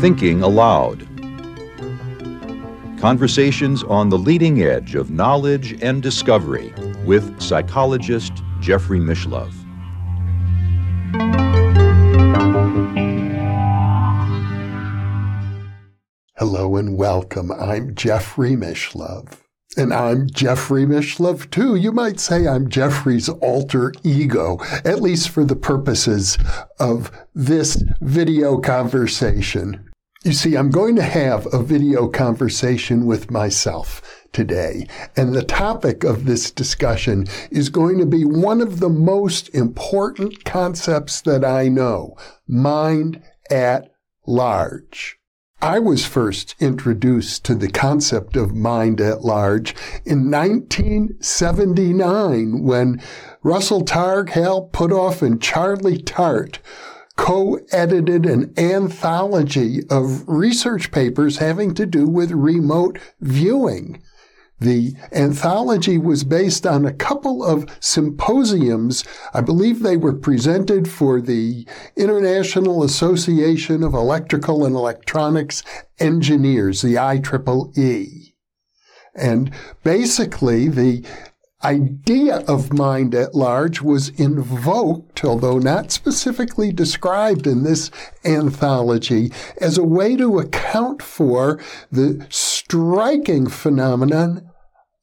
Thinking Aloud. Conversations on the leading edge of knowledge and discovery with psychologist Jeffrey Mishlove. Hello and welcome. I'm Jeffrey Mishlove. And I'm Jeffrey Mishlove too. You might say I'm Jeffrey's alter ego, at least for the purposes of this video conversation. You see, I'm going to have a video conversation with myself today. And the topic of this discussion is going to be one of the most important concepts that I know, mind at large. I was first introduced to the concept of mind at large in 1979 when Russell Targ, Hal Puthoff, and Charlie Tart co-edited an anthology of research papers having to do with remote viewing. The anthology was based on a couple of symposiums. I believe they were presented for the International Association of Electrical and Electronics Engineers, the IEEE. And basically, the idea of mind at large was invoked, although not specifically described in this anthology, as a way to account for the striking phenomenon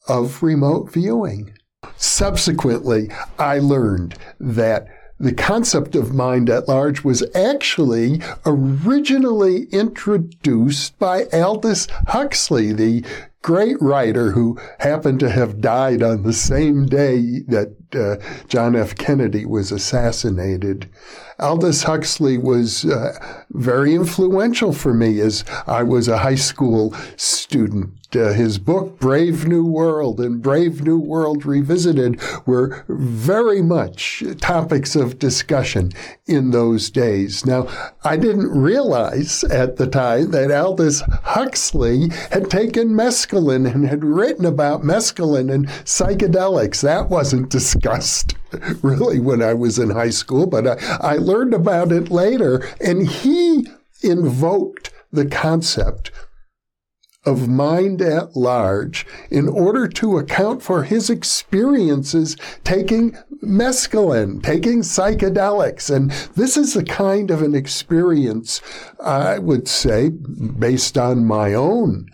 of remote viewing. Subsequently, I learned that the concept of mind at large was actually originally introduced by Aldous Huxley, the great writer who happened to have died on the same day that uh, John F. Kennedy was assassinated. Aldous Huxley was uh, very influential for me as I was a high school student. Uh, his book, Brave New World and Brave New World Revisited, were very much topics of discussion in those days. Now, I didn't realize at the time that Aldous Huxley had taken mescaline and had written about mescaline and psychedelics. That wasn't discussed really when I was in high school, but I, I learned about it later. And he invoked the concept of mind at large in order to account for his experiences taking mescaline, taking psychedelics. And this is the kind of an experience I would say, based on my own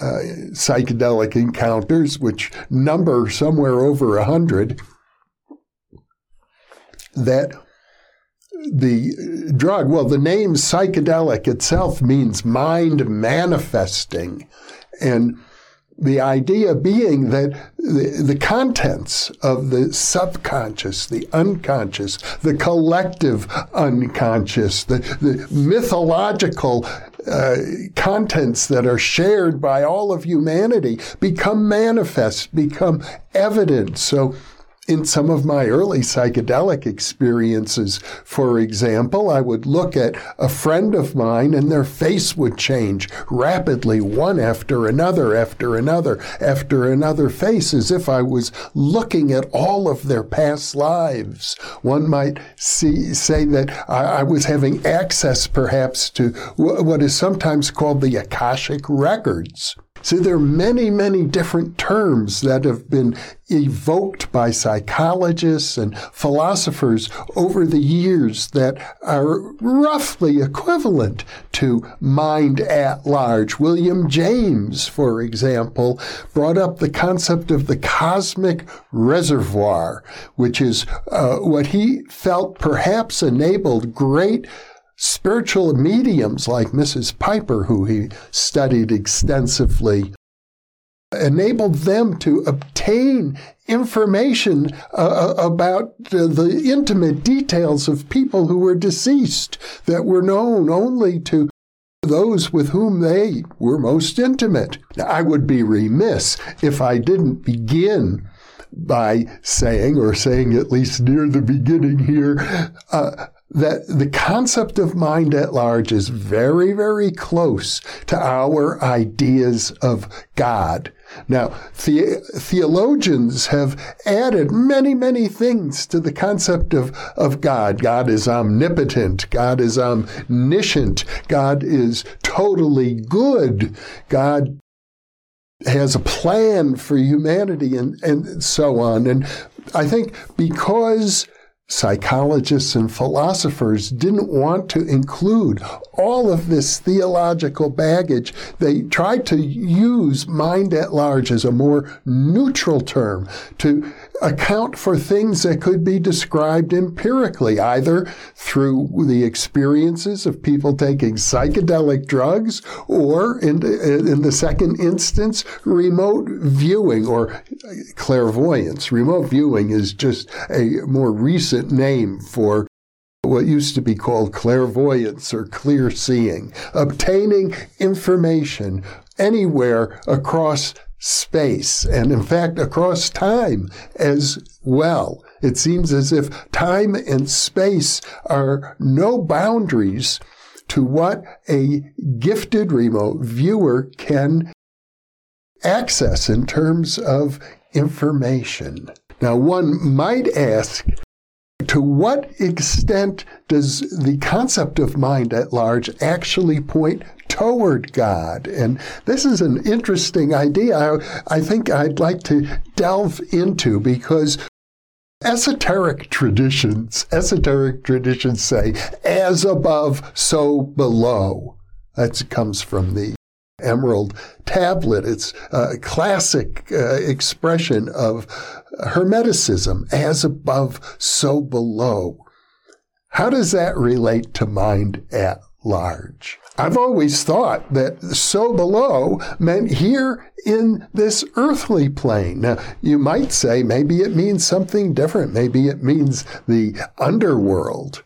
uh, psychedelic encounters, which number somewhere over a hundred, that the drug, well, the name psychedelic itself means mind manifesting. And the idea being that the, the, contents of the subconscious, the unconscious, the collective unconscious, the, the mythological uh, contents that are shared by all of humanity become manifest, become evident. So in some of my early psychedelic experiences, for example, I would look at a friend of mine and their face would change rapidly, one after another, after another, after another face, as if I was looking at all of their past lives. One might see, say that I, I was having access perhaps to what is sometimes called the Akashic records. So there are many, many different terms that have been evoked by psychologists and philosophers over the years that are roughly equivalent to mind at large. William James, for example, brought up the concept of the cosmic reservoir, which is uh, what he felt perhaps enabled great spiritual mediums like Mrs. Piper, who he studied extensively, enabled them to obtain information uh, uh about the intimate details of people who were deceased that were known only to those with whom they were most intimate. Now, I would be remiss if I didn't begin by saying, or saying at least near the beginning here, uh, that the concept of mind at large is very, very close to our ideas of God. Now, the- theologians have added many, many things to the concept of, of God. God is omnipotent. God is omniscient. God is totally good. God has a plan for humanity and, and so on. And I think because psychologists and philosophers didn't want to include all of this theological baggage. They tried to use mind at large as a more neutral term to account for things that could be described empirically, either through the experiences of people taking psychedelic drugs or in, in the second instance, remote viewing or clairvoyance. Remote viewing is just a more recent name for what used to be called clairvoyance or clear seeing, obtaining information anywhere across space and in fact across time as well. It seems as if time and space are no boundaries to what a gifted remote viewer can access in terms of information. Now, one might ask, to what extent does the concept of mind at large actually point toward God? And this is an interesting idea I, I think I'd like to delve into because esoteric traditions, esoteric traditions say, as above, so below. That comes from the emerald tablet. It's a classic uh, expression of Hermeticism, as above, so below. How does that relate to mind at large? I've always thought that so below meant here in this earthly plane. Now, you might say maybe it means something different. Maybe it means the underworld.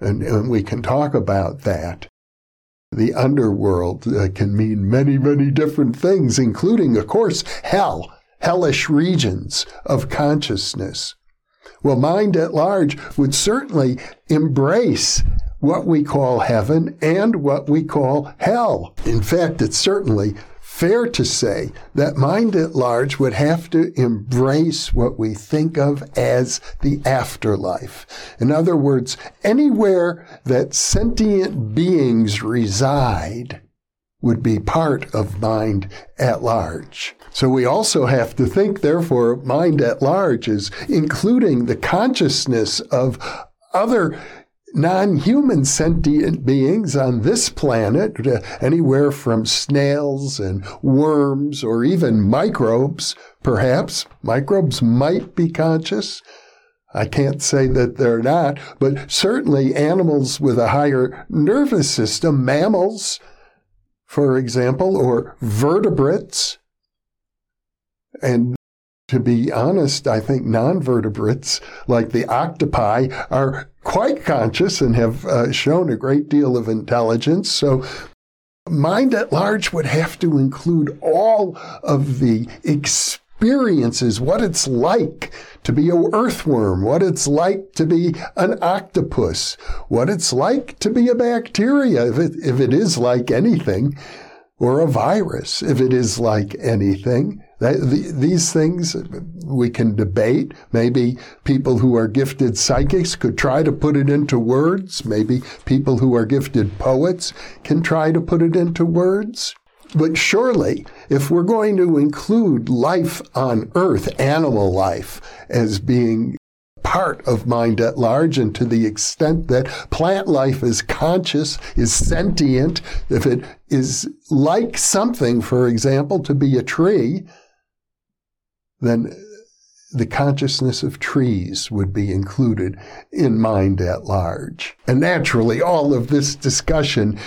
And, and we can talk about that. The underworld uh, can mean many, many different things, including, of course, hell, hellish regions of consciousness. Well, mind at large would certainly embrace what we call heaven and what we call hell. In fact, it certainly fair to say that mind at large would have to embrace what we think of as the afterlife. In other words, anywhere that sentient beings reside would be part of mind at large. So we also have to think, therefore, mind at large is including the consciousness of other non-human sentient beings on this planet, uh, anywhere from snails and worms or even microbes, perhaps. Microbes might be conscious. I can't say that they're not, but certainly animals with a higher nervous system, mammals, for example, or vertebrates, and to be honest, I think non-vertebrates like the octopi are quite conscious and have uh, shown a great deal of intelligence. So mind at large would have to include all of the experiences, what it's like to be a earthworm, what it's like to be an octopus, what it's like to be a bacteria, if it, if it is like anything, or a virus, if it is like anything. That, the, these things we can debate. Maybe people who are gifted psychics could try to put it into words. Maybe people who are gifted poets can try to put it into words. But surely, if we're going to include life on earth, animal life, as being part of mind at large, and to the extent that plant life is conscious, is sentient, if it is like something, for example, to be a tree, then the consciousness of trees would be included in mind at large. And naturally, all of this discussion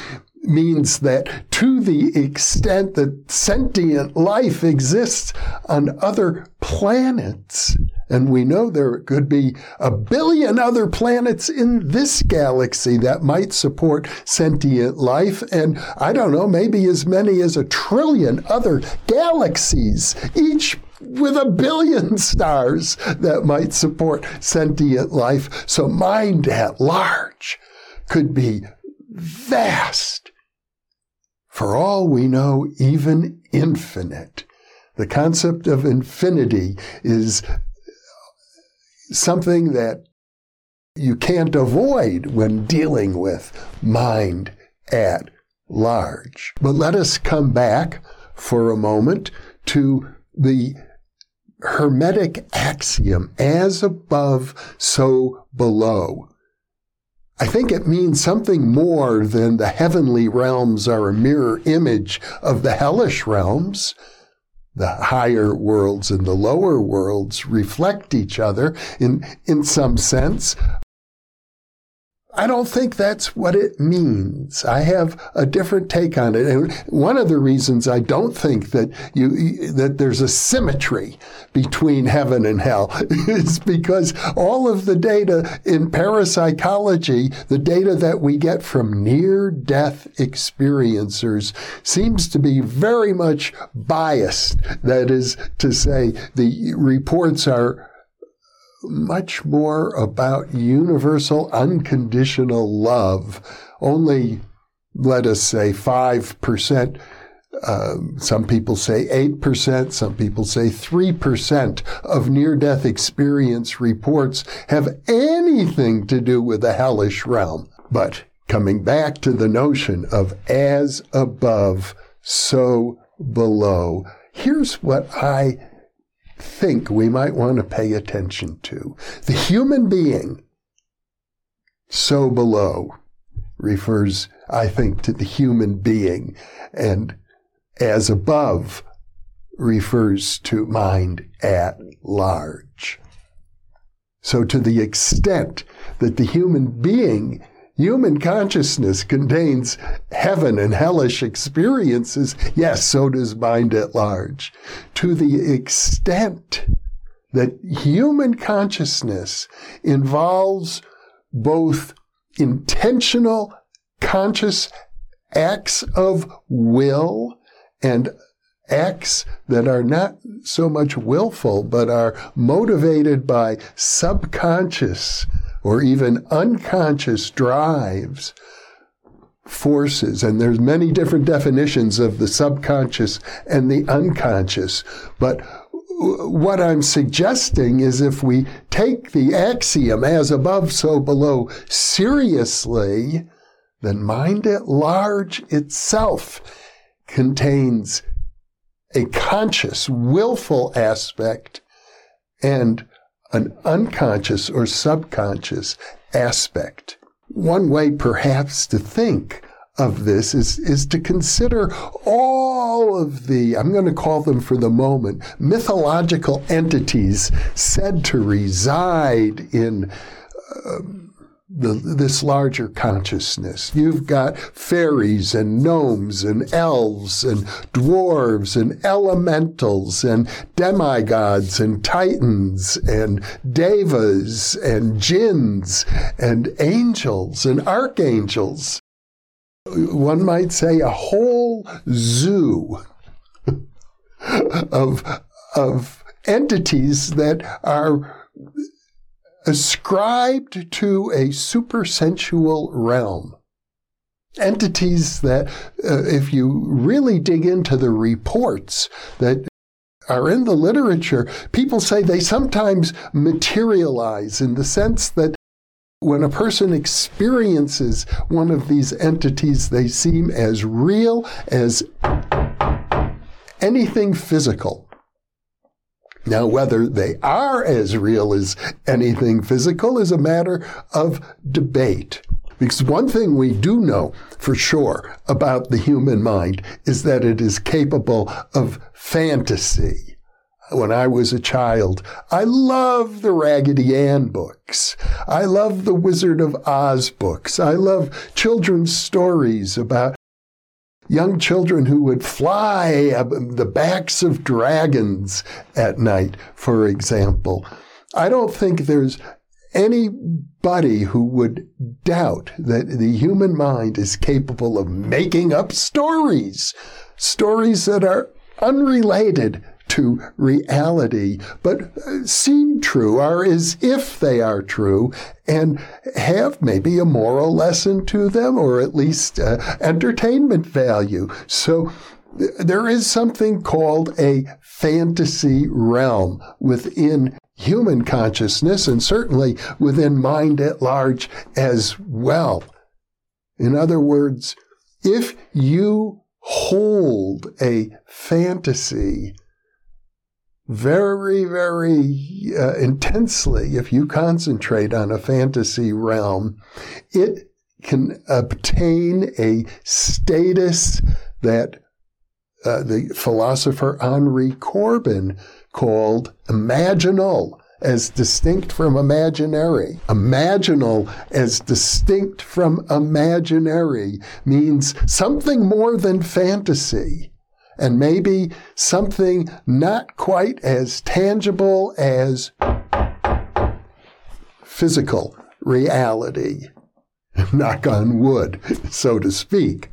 means that to the extent that sentient life exists on other planets, and we know there could be a billion other planets in this galaxy that might support sentient life, and I don't know, maybe as many as a trillion other galaxies, each with a billion stars that might support sentient life. So mind at large could be vast. For all we know, even infinite. The concept of infinity is something that you can't avoid when dealing with mind at large. But let us come back for a moment to the Hermetic axiom, as above, so below. I think it means something more than the heavenly realms are a mirror image of the hellish realms. The higher worlds and the lower worlds reflect each other in, in some sense, I don't think that's what it means. I have a different take on it. And one of the reasons I don't think that you, that there's a symmetry between heaven and hell is because all of the data in parapsychology, the data that we get from near death experiencers seems to be very much biased. That is to say, the reports are much more about universal unconditional love. Only, let us say, 5%. Uh, some people say 8%, some people say 3% of near death experience reports have anything to do with the hellish realm. But coming back to the notion of as above, so below, here's what I think we might want to pay attention to. The human being, so below, refers, I think, to the human being, and as above refers to mind at large. So to the extent that the human being Human consciousness contains heaven and hellish experiences. Yes, so does mind at large. To the extent that human consciousness involves both intentional conscious acts of will and acts that are not so much willful, but are motivated by subconscious or even unconscious drives, forces, and there's many different definitions of the subconscious and the unconscious. But what I'm suggesting is if we take the axiom as above, so below seriously, then mind at large itself contains a conscious, willful aspect and an unconscious or subconscious aspect. One way perhaps to think of this is, is to consider all of the, I'm going to call them for the moment, mythological entities said to reside in uh, the, this larger consciousness. You've got fairies and gnomes and elves and dwarves and elementals and demigods and titans and devas and jinns and angels and archangels. One might say a whole zoo of, of entities that are ascribed to a supersensual realm. Entities that, uh, if you really dig into the reports that are in the literature, people say they sometimes materialize in the sense that when a person experiences one of these entities, they seem as real as anything physical. Now, whether they are as real as anything physical is a matter of debate. Because one thing we do know for sure about the human mind is that it is capable of fantasy. When I was a child, I loved the Raggedy Ann books. I loved the Wizard of Oz books. I love children's stories about young children who would fly the backs of dragons at night, for example. I don't think there's anybody who would doubt that the human mind is capable of making up stories, stories that are unrelated to reality, but uh, seem true, are as if they are true, and have maybe a moral lesson to them, or at least uh, entertainment value. So there is something called a fantasy realm within human consciousness and certainly within mind at large as well. In other words, if you hold a fantasy very, very uh, intensely, if you concentrate on a fantasy realm, it can obtain a status that uh, the philosopher Henri Corbin called imaginal as distinct from imaginary. Imaginal as distinct from imaginary means something more than fantasy and maybe something not quite as tangible as physical reality. Knock on wood, so to speak.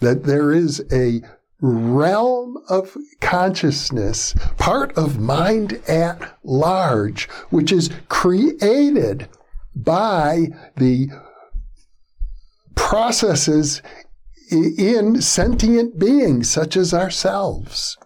That there is a realm of consciousness, part of mind at large, which is created by the processes in sentient beings such as ourselves.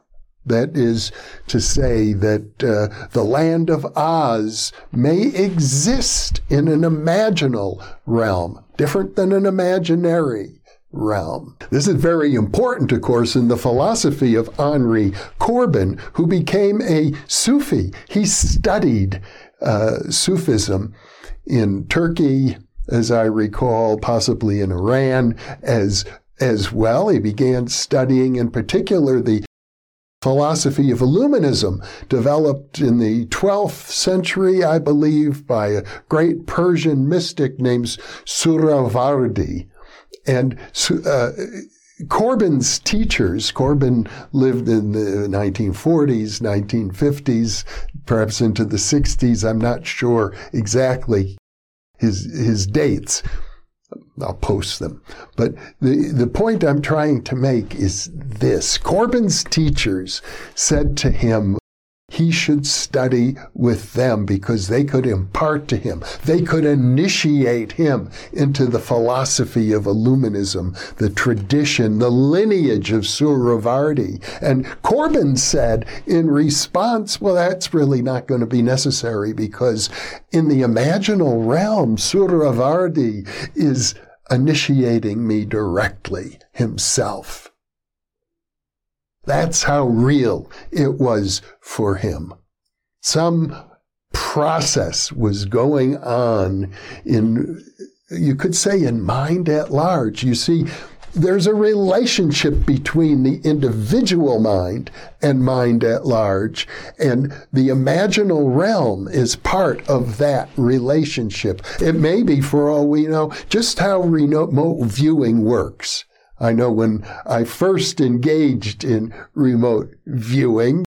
That is to say that uh, the land of Oz may exist in an imaginal realm, different than an imaginary realm. This is very important, of course, in the philosophy of Henri Corbin, who became a Sufi. He studied uh, Sufism in Turkey, as I recall, possibly in Iran, as as well. He began studying, in particular, the philosophy of Illuminism, developed in the 12th century, I believe, by a great Persian mystic named Suhrawardi. And uh, Corbin's teachers, Corbin lived in the 1940s, 1950s, perhaps into the 60s. I'm not sure exactly his, his dates. I'll post them. But the, the point I'm trying to make is this. Corbin's teachers said to him, he should study with them because they could impart to him, they could initiate him into the philosophy of Illuminism, the tradition, the lineage of Suhrawardi. And Corbin said in response, well, that's really not going to be necessary because in the imaginal realm, Suhrawardi is initiating me directly himself. That's how real it was for him. Some process was going on in, you could say, in mind at large. You see, there's a relationship between the individual mind and mind at large, and the imaginal realm is part of that relationship. It may be, for all we know, just how remote viewing works. I know when I first engaged in remote viewing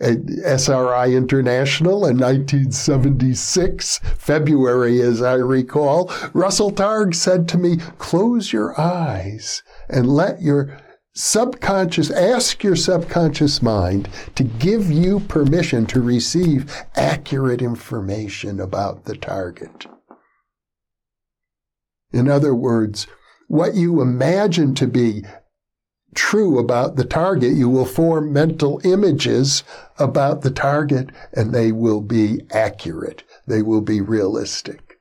at SRI International in 1976, February as I recall, Russell Targ said to me, close your eyes and let your subconscious, ask your subconscious mind to give you permission to receive accurate information about the target. In other words, what you imagine to be true about the target, you will form mental images about the target and they will be accurate. They will be realistic.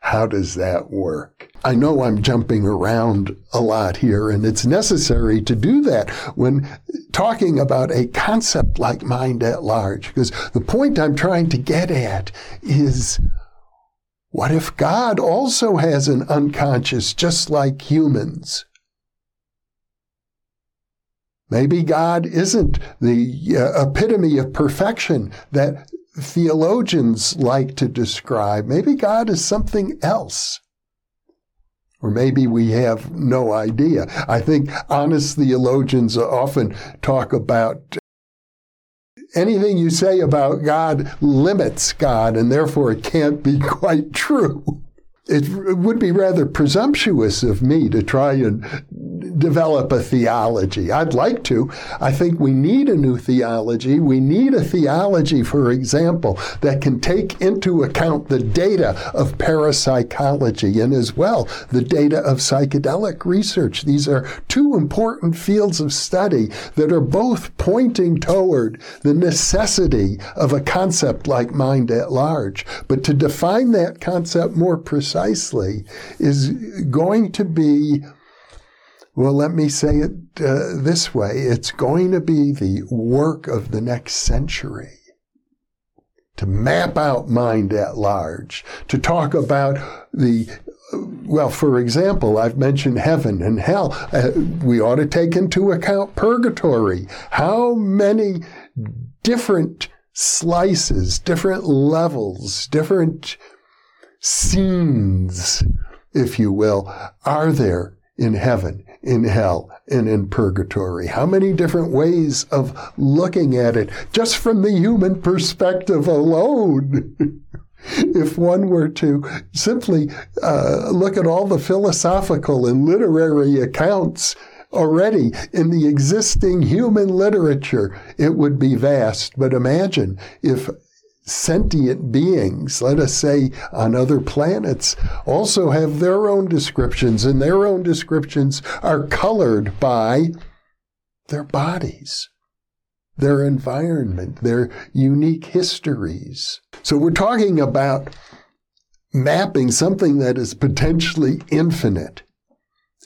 How does that work? I know I'm jumping around a lot here and it's necessary to do that when talking about a concept like mind at large, because the point I'm trying to get at is what if God also has an unconscious just like humans? Maybe God isn't the uh, epitome of perfection that theologians like to describe. Maybe God is something else. Or maybe we have no idea. I think honest theologians often talk about anything you say about God limits God, and therefore it can't be quite true. It would be rather presumptuous of me to try and develop a theology. I'd like to. I think we need a new theology. We need a theology, for example, that can take into account the data of parapsychology and as well the data of psychedelic research. These are two important fields of study that are both pointing toward the necessity of a concept like mind at large. But to define that concept more precisely is going to be well, let me say it uh, this way. It's going to be the work of the next century to map out mind at large, to talk about the well, for example, I've mentioned heaven and hell. Uh, we ought to take into account purgatory. How many different slices, different levels, different scenes, if you will, are there in heaven, in hell, and in purgatory. How many different ways of looking at it just from the human perspective alone? if one were to simply uh, look at all the philosophical and literary accounts already in the existing human literature, it would be vast. But imagine if sentient beings, let us say on other planets, also have their own descriptions, and their own descriptions are colored by their bodies, their environment, their unique histories. So we're talking about mapping something that is potentially infinite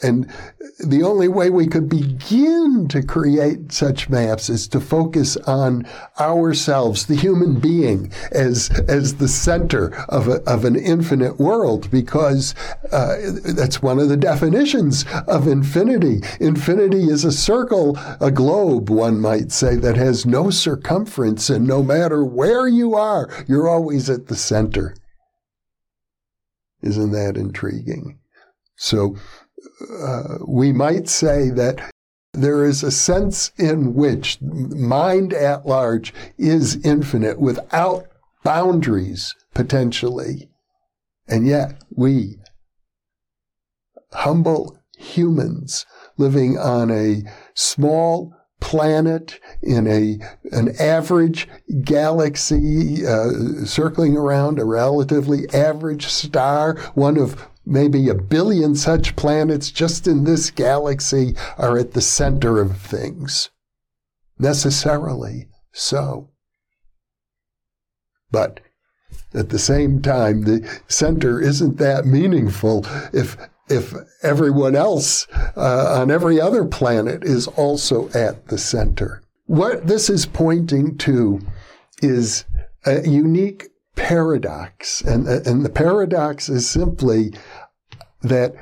and the only way we could begin to create such maps is to focus on ourselves, the human being, as, as the center of, a, of an infinite world, because uh, that's one of the definitions of infinity. Infinity is a circle, a globe, one might say, that has no circumference, and no matter where you are, you're always at the center. Isn't that intriguing? So, uh, we might say that there is a sense in which mind at large is infinite without boundaries, potentially. And yet, we, humble humans living on a small planet in a an average galaxy uh, circling around a relatively average star, one of maybe a billion such planets just in this galaxy are at the center of things. Necessarily so. But at the same time, the center isn't that meaningful if if everyone else uh, on every other planet is also at the center. What this is pointing to is a unique paradox. And, and the paradox is simply that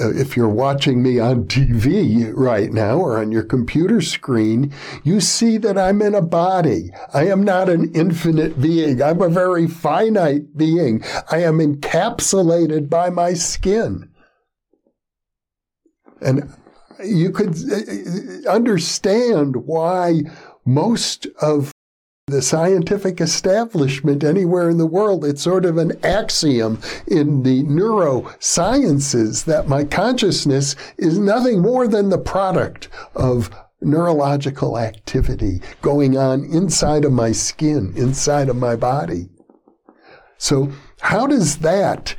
uh, if you're watching me on TV right now or on your computer screen, you see that I'm in a body. I am not an infinite being. I'm a very finite being. I am encapsulated by my skin. And you could uh, understand why most of the scientific establishment anywhere in the world. It's sort of an axiom in the neurosciences that my consciousness is nothing more than the product of neurological activity going on inside of my skin, inside of my body. So, how does that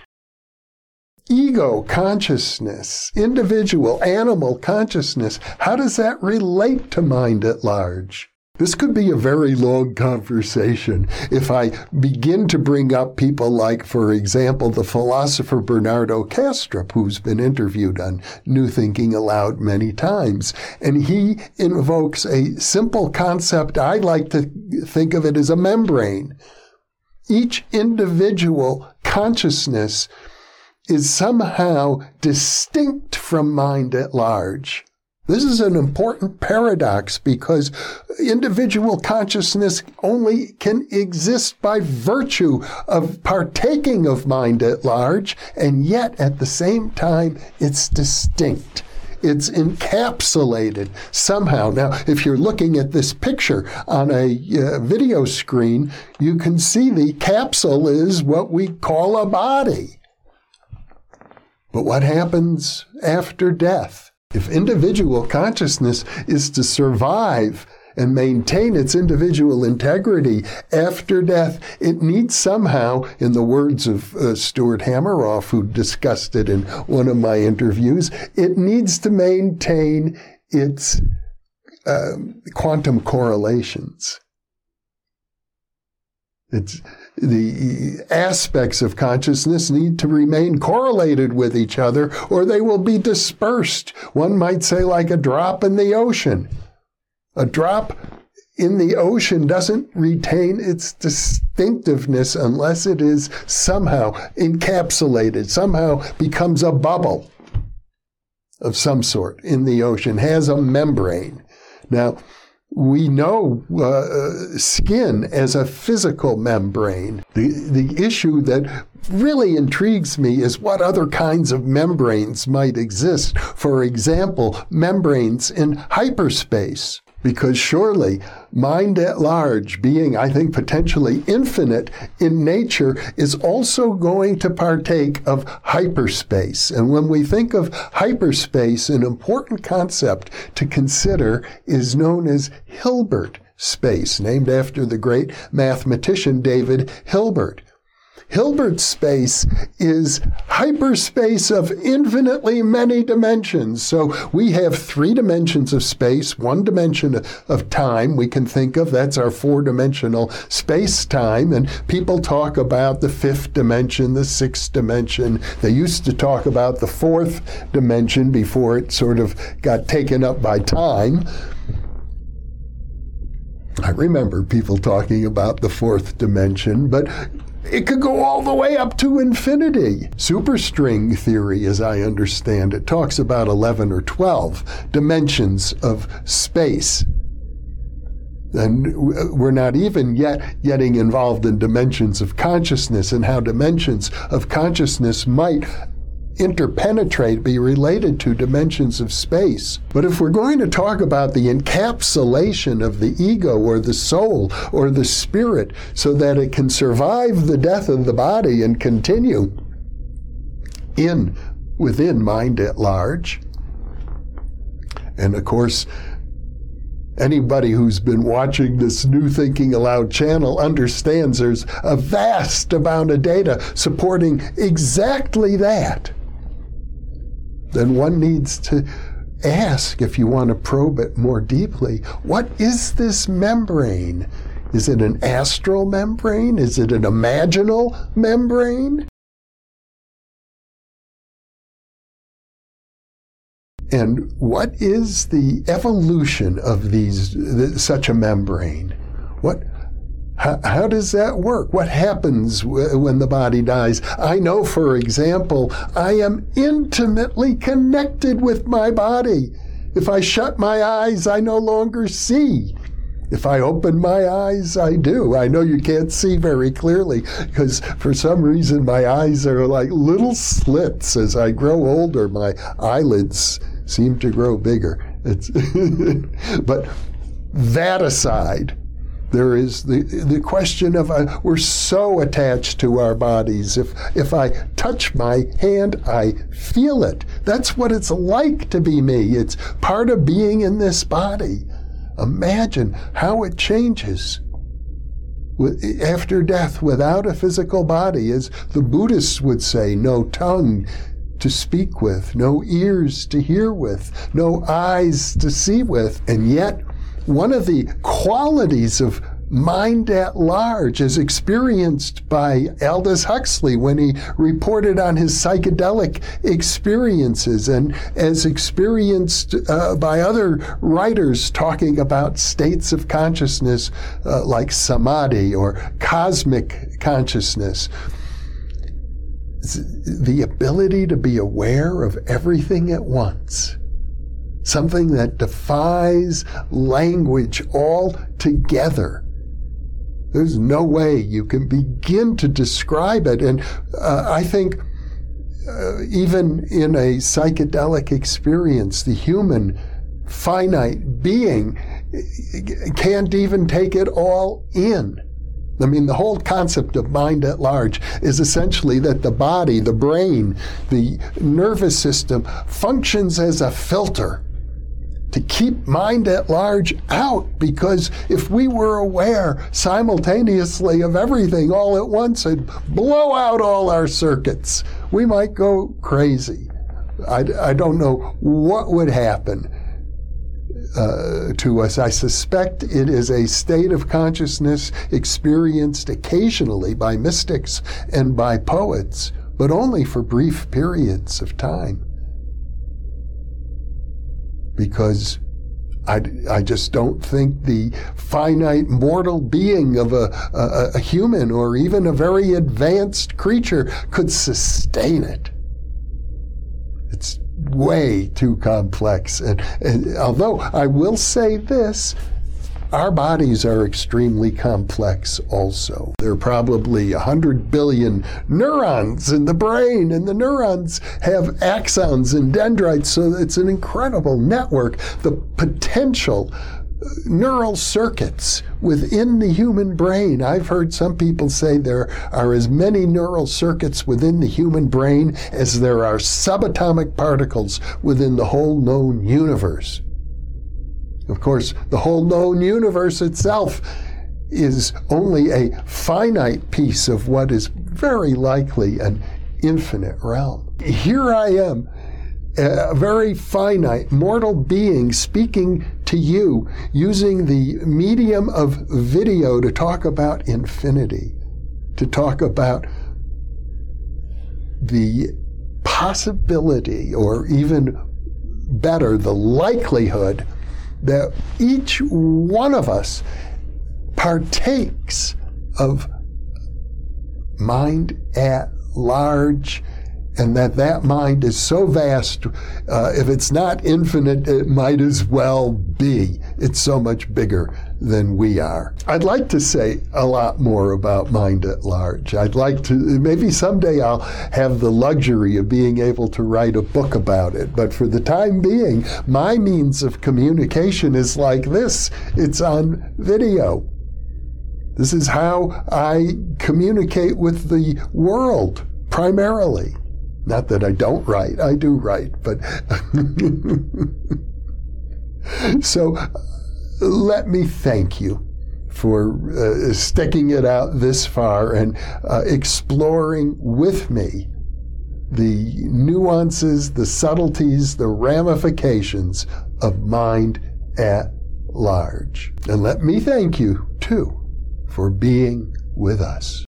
ego consciousness, individual, animal consciousness, how does that relate to mind at large? This could be a very long conversation if I begin to bring up people like, for example, the philosopher Bernardo Kastrup, who's been interviewed on New Thinking Aloud many times. And he invokes a simple concept. I like to think of it as a membrane. Each individual consciousness is somehow distinct from mind at large. This is an important paradox because individual consciousness only can exist by virtue of partaking of mind at large, and yet at the same time, it's distinct. It's encapsulated somehow. Now, if you're looking at this picture on a uh, video screen, you can see the capsule is what we call a body. But what happens after death? If individual consciousness is to survive and maintain its individual integrity after death, it needs somehow, in the words of uh, Stuart Hameroff, who discussed it in one of my interviews, it needs to maintain its uh, quantum correlations. It's, the aspects of consciousness need to remain correlated with each other or they will be dispersed. One might say like a drop in the ocean. A drop in the ocean doesn't retain its distinctiveness unless it is somehow encapsulated, somehow becomes a bubble of some sort in the ocean, has a membrane. Now, we know uh, skin as a physical membrane. The, the issue that really intrigues me is what other kinds of membranes might exist. For example, membranes in hyperspace because surely mind at large, being, I think, potentially infinite in nature, is also going to partake of hyperspace. And when we think of hyperspace, an important concept to consider is known as Hilbert space, named after the great mathematician David Hilbert. Hilbert space is hyperspace of infinitely many dimensions. So we have three dimensions of space, one dimension of time we can think of. That's our four dimensional space time. And people talk about the fifth dimension, the sixth dimension. They used to talk about the fourth dimension before it sort of got taken up by time. I remember people talking about the fourth dimension, but it could go all the way up to infinity. Superstring theory, as I understand it, talks about 11 or 12 dimensions of space. And we're not even yet getting involved in dimensions of consciousness and how dimensions of consciousness might interpenetrate, be related to dimensions of space. But if we're going to talk about the encapsulation of the ego or the soul or the spirit so that it can survive the death of the body and continue in within mind at large, and of course, Anybody who's been watching this new Thinking Aloud channel understands there's a vast amount of data supporting exactly that then one needs to ask if you want to probe it more deeply what is this membrane? Is it an astral membrane? Is it an imaginal membrane? And what is the evolution of these such a membrane? What how, how, does that work? What happens w- when the body dies? I know, for example, I am intimately connected with my body. If I shut my eyes, I no longer see. If I open my eyes, I do. I know you can't see very clearly because for some reason my eyes are like little slits. As I grow older, my eyelids seem to grow bigger. but that aside, there is the, the question of uh, we're so attached to our bodies. If, if I touch my hand, I feel it. That's what it's like to be me. It's part of being in this body. Imagine how it changes after death without a physical body. As the Buddhists would say, no tongue to speak with, no ears to hear with, no eyes to see with. And yet, one of the qualities of mind at large as experienced by Aldous Huxley when he reported on his psychedelic experiences and as experienced uh, by other writers talking about states of consciousness uh, like samadhi or cosmic consciousness. The ability to be aware of everything at once something that defies language altogether. There's no way you can begin to describe it. And uh, I think uh, even in a psychedelic experience, the human finite being can't even take it all in. I mean, the whole concept of mind at large is essentially that the body, the brain, the nervous system functions as a filter to keep mind at large out because if we were aware simultaneously of everything all at once and blow out all our circuits, we might go crazy. I, I don't know what would happen uh, to us. I suspect it is a state of consciousness experienced occasionally by mystics and by poets, but only for brief periods of time. Because I, I just don't think the finite mortal being of a, a, a human or even a very advanced creature could sustain it. It's way too complex. And, and, although I will say this, our bodies are extremely complex also. There are probably 100 billion neurons in the brain, and the neurons have axons and dendrites, so it's an incredible network. The potential uh, neural circuits within the human brain. I've heard some people say there are as many neural circuits within the human brain as there are subatomic particles within the whole known universe. Of course, the whole known universe itself is only a finite piece of what is very likely an infinite realm. Here I am a very finite mortal being speaking to you using the medium of video to talk about infinity, to talk about the possibility, or even better, the likelihood that each one of us partakes of mind at large and that that mind is so vast. Uh, if it's not infinite, it might as well be. It's so much bigger than we are. I'd like to say a lot more about mind at large. I'd like to, maybe someday I'll have the luxury of being able to write a book about it. But for the time being, my means of communication is like this it's on video. This is how I communicate with the world primarily. Not that I don't write, I do write, but. so let me thank you for uh, sticking it out this far and uh, exploring with me the nuances, the subtleties, the ramifications of mind at large. And let me thank you, too, for being with us.